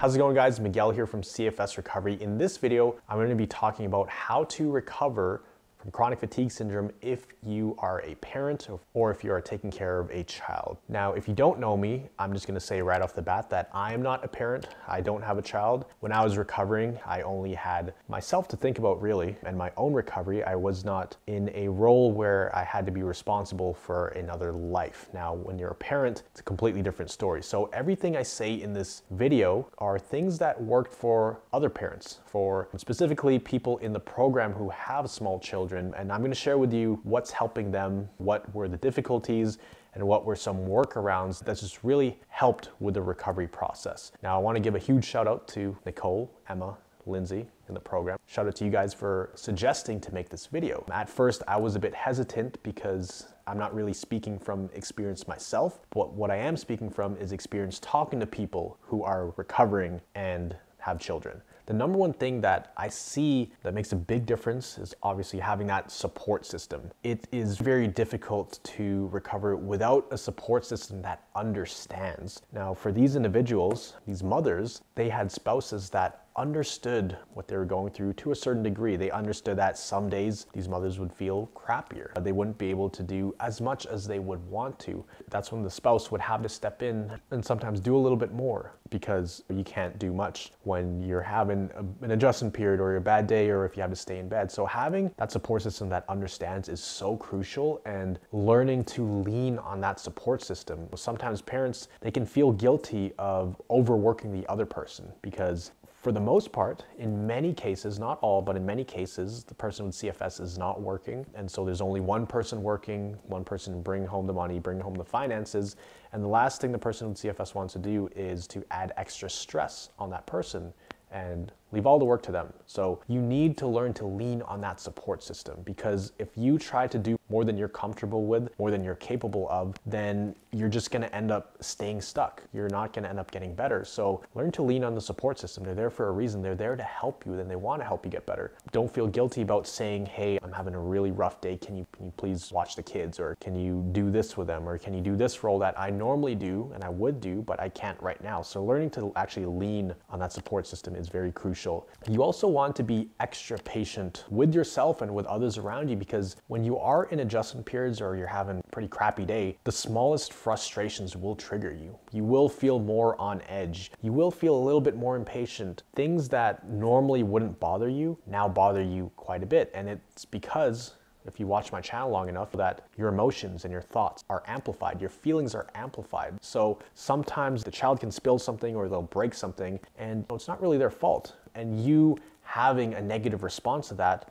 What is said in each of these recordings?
How's it going guys? Miguel here from CFS Recovery. In this video, I'm going to be talking about how to recover from chronic fatigue syndrome if you are a parent or if you are taking care of a child. Now, if you don't know me, I'm just gonna say right off the bat that I am not a parent. I don't have a child. When I was recovering, I only had myself to think about really and my own recovery. I was not in a role where I had to be responsible for another life. Now, when you're a parent, it's a completely different story. So everything I say in this video are things that worked for other parents, for specifically people in the program who have small children children. And I'm going to share with you what's helping them, what were the difficulties, and what were some workarounds that just really helped with the recovery process. Now, I want to give a huge shout out to Nicole, Emma, Lindsay in the program. Shout out to you guys for suggesting to make this video. At first, I was a bit hesitant because I'm not really speaking from experience myself, but what I am speaking from is experience talking to people who are recovering and have children. The number one thing that I see that makes a big difference is obviously having that support system. It is very difficult to recover without a support system that understands. Now, for these individuals, these mothers, they had spouses that understood what they were going through to a certain degree. They understood that some days these mothers would feel crappier. They wouldn't be able to do as much as they would want to. That's when the spouse would have to step in and sometimes do a little bit more because you can't do much when you're having a, an adjustment period or a bad day or if you have to stay in bed. So having that support system that understands is so crucial and learning to lean on that support system. Sometimes parents, they can feel guilty of overworking the other person because for the most part, in many cases, not all, but in many cases, the person with CFS is not working. And so there's only one person working, one person bring home the money, bring home the finances. And the last thing the person with CFS wants to do is to add extra stress on that person and leave all the work to them. So you need to learn to lean on that support system because if you try to do more than you're comfortable with, more than you're capable of, then you're just going to end up staying stuck. You're not going to end up getting better. So learn to lean on the support system. They're there for a reason. They're there to help you, and they want to help you get better. Don't feel guilty about saying, "Hey, I'm having a really rough day. Can you can you please watch the kids or can you do this with them or can you do this role that I normally do and I would do, but I can't right now." So learning to actually lean on that support system is very crucial. You also want to be extra patient with yourself and with others around you because when you are in adjustment periods or you're having a pretty crappy day, the smallest frustrations will trigger you. You will feel more on edge. You will feel a little bit more impatient. Things that normally wouldn't bother you now bother you quite a bit. And it's because if you watch my channel long enough, that your emotions and your thoughts are amplified, your feelings are amplified. So sometimes the child can spill something or they'll break something, and it's not really their fault. And you having a negative response to that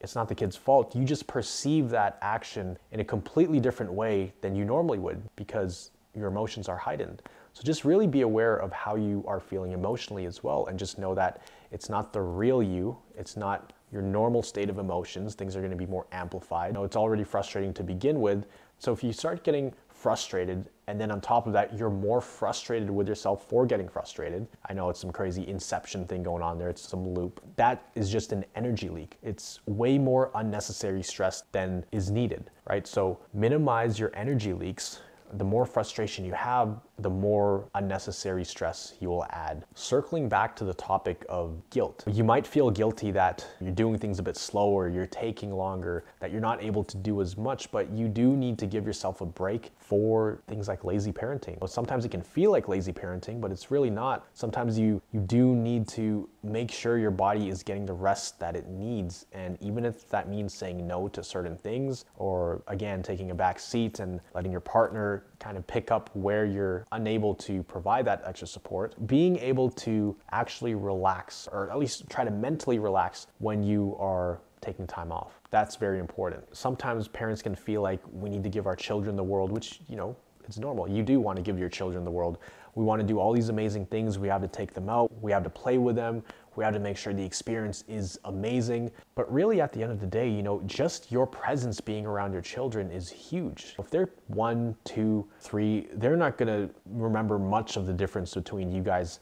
it's not the kid's fault. You just perceive that action in a completely different way than you normally would because your emotions are heightened. So just really be aware of how you are feeling emotionally as well and just know that it's not the real you. It's not your normal state of emotions. Things are going to be more amplified. You know, it's already frustrating to begin with. So if you start getting frustrated and then on top of that you're more frustrated with yourself for getting frustrated. I know it's some crazy inception thing going on there. It's some loop. That is just an energy leak. It's way more unnecessary stress than is needed right? So minimize your energy leaks the more frustration you have, the more unnecessary stress you will add. Circling back to the topic of guilt, you might feel guilty that you're doing things a bit slower, you're taking longer, that you're not able to do as much, but you do need to give yourself a break for things like lazy parenting. Sometimes it can feel like lazy parenting, but it's really not. Sometimes you you do need to make sure your body is getting the rest that it needs, and even if that means saying no to certain things, or again taking a back seat and letting your partner kind of pick up where you're unable to provide that extra support, being able to actually relax or at least try to mentally relax when you are taking time off. That's very important. Sometimes parents can feel like we need to give our children the world, which, you know, it's normal. You do want to give your children the world. We want to do all these amazing things. We have to take them out. We have to play with them. We have to make sure the experience is amazing. But really, at the end of the day, you know, just your presence being around your children is huge. If they're one, two, three, they're not going to remember much of the difference between you guys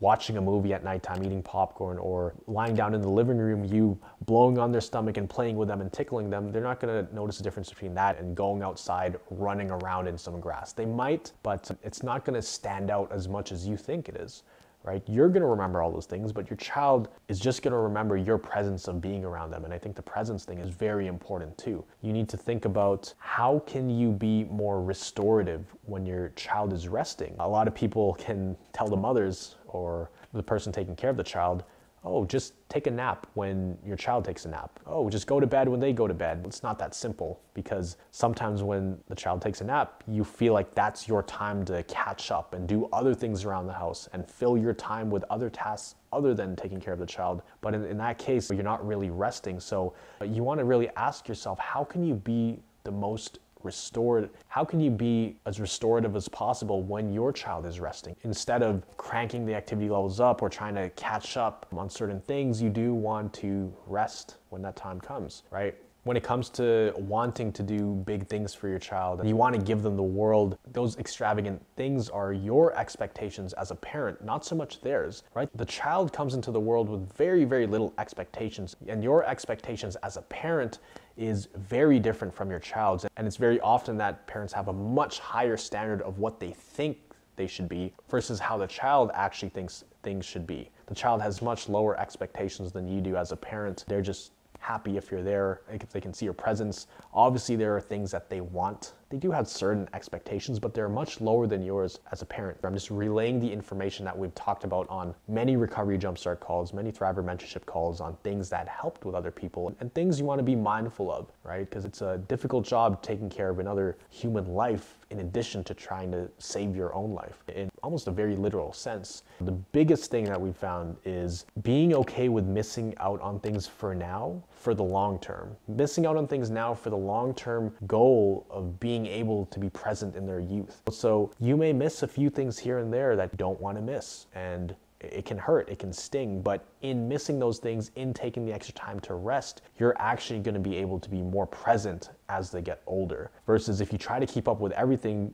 watching a movie at nighttime, eating popcorn, or lying down in the living room, you blowing on their stomach and playing with them and tickling them, they're not gonna notice the difference between that and going outside running around in some grass. They might, but it's not gonna stand out as much as you think it is right? You're gonna remember all those things, but your child is just gonna remember your presence of being around them. And I think the presence thing is very important too. You need to think about how can you be more restorative when your child is resting. A lot of people can tell the mothers or the person taking care of the child, oh, just take a nap when your child takes a nap. Oh, just go to bed when they go to bed. It's not that simple because sometimes when the child takes a nap, you feel like that's your time to catch up and do other things around the house and fill your time with other tasks other than taking care of the child. But in, in that case, you're not really resting. So uh, you want to really ask yourself, how can you be the most restored. How can you be as restorative as possible when your child is resting? Instead of cranking the activity levels up or trying to catch up on certain things, you do want to rest when that time comes, right? when it comes to wanting to do big things for your child and you want to give them the world, those extravagant things are your expectations as a parent, not so much theirs, right? The child comes into the world with very, very little expectations, and your expectations as a parent is very different from your child's. And it's very often that parents have a much higher standard of what they think they should be versus how the child actually thinks things should be. The child has much lower expectations than you do as a parent. They're just happy if you're there, if they can see your presence. Obviously, there are things that they want. They do have certain expectations, but they're much lower than yours as a parent. I'm just relaying the information that we've talked about on many recovery jumpstart calls, many Thriver mentorship calls on things that helped with other people and things you want to be mindful of, right? Because it's a difficult job taking care of another human life in addition to trying to save your own life in almost a very literal sense. The biggest thing that we found is being okay with missing out on things for now for the long term. Missing out on things now for the long term goal of being able to be present in their youth. So you may miss a few things here and there that you don't want to miss. And it can hurt, it can sting, but in missing those things, in taking the extra time to rest, you're actually going to be able to be more present as they get older. Versus if you try to keep up with everything,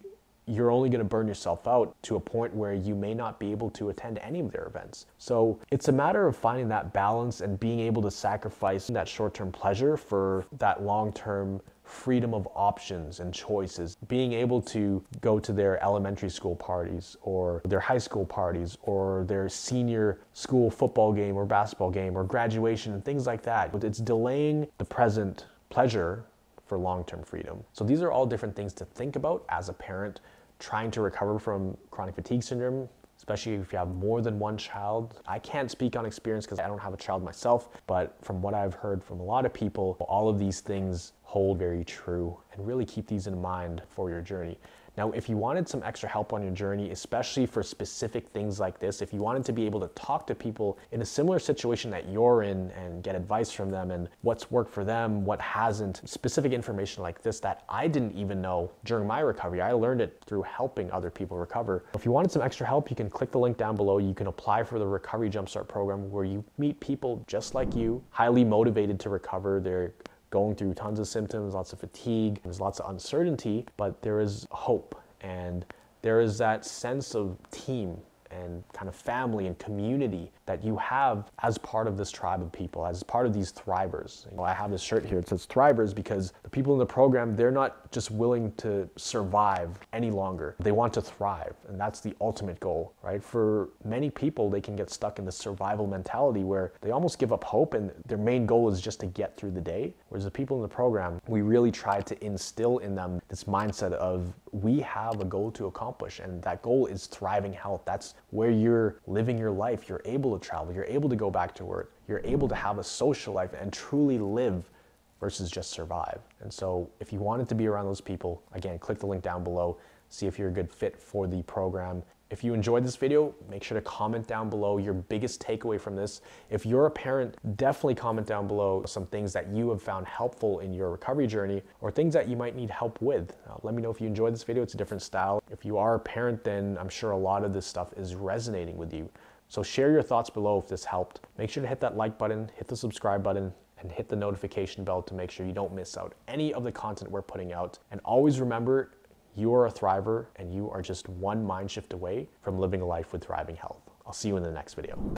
you're only going to burn yourself out to a point where you may not be able to attend any of their events. So it's a matter of finding that balance and being able to sacrifice that short term pleasure for that long term freedom of options and choices, being able to go to their elementary school parties or their high school parties or their senior school football game or basketball game or graduation and things like that. But it's delaying the present pleasure for long term freedom. So these are all different things to think about as a parent trying to recover from chronic fatigue syndrome, especially if you have more than one child. I can't speak on experience because I don't have a child myself, but from what I've heard from a lot of people, all of these things hold very true and really keep these in mind for your journey. Now, if you wanted some extra help on your journey, especially for specific things like this, if you wanted to be able to talk to people in a similar situation that you're in and get advice from them and what's worked for them, what hasn't, specific information like this that I didn't even know during my recovery, I learned it through helping other people recover. If you wanted some extra help, you can click the link down below. You can apply for the Recovery Jumpstart program where you meet people just like you, highly motivated to recover. They're going through tons of symptoms, lots of fatigue, there's lots of uncertainty, but there is hope. And there is that sense of team and kind of family and community that you have as part of this tribe of people, as part of these thrivers. You know, I have this shirt here, it says thrivers because the people in the program, they're not just willing to survive any longer. They want to thrive, and that's the ultimate goal, right? For many people, they can get stuck in the survival mentality where they almost give up hope and their main goal is just to get through the day. Whereas the people in the program, we really try to instill in them this mindset of we have a goal to accomplish, and that goal is thriving health. That's where you're living your life. You're able to travel, you're able to go back to work, you're able to have a social life and truly live versus just survive. And so, if you wanted to be around those people, again, click the link down below, see if you're a good fit for the program. If you enjoyed this video, make sure to comment down below your biggest takeaway from this. If you're a parent, definitely comment down below some things that you have found helpful in your recovery journey or things that you might need help with. Uh, let me know if you enjoyed this video. It's a different style. If you are a parent, then I'm sure a lot of this stuff is resonating with you. So share your thoughts below if this helped. Make sure to hit that like button, hit the subscribe button, and hit the notification bell to make sure you don't miss out any of the content we're putting out. And always remember, you are a thriver and you are just one mind shift away from living a life with thriving health. I'll see you in the next video.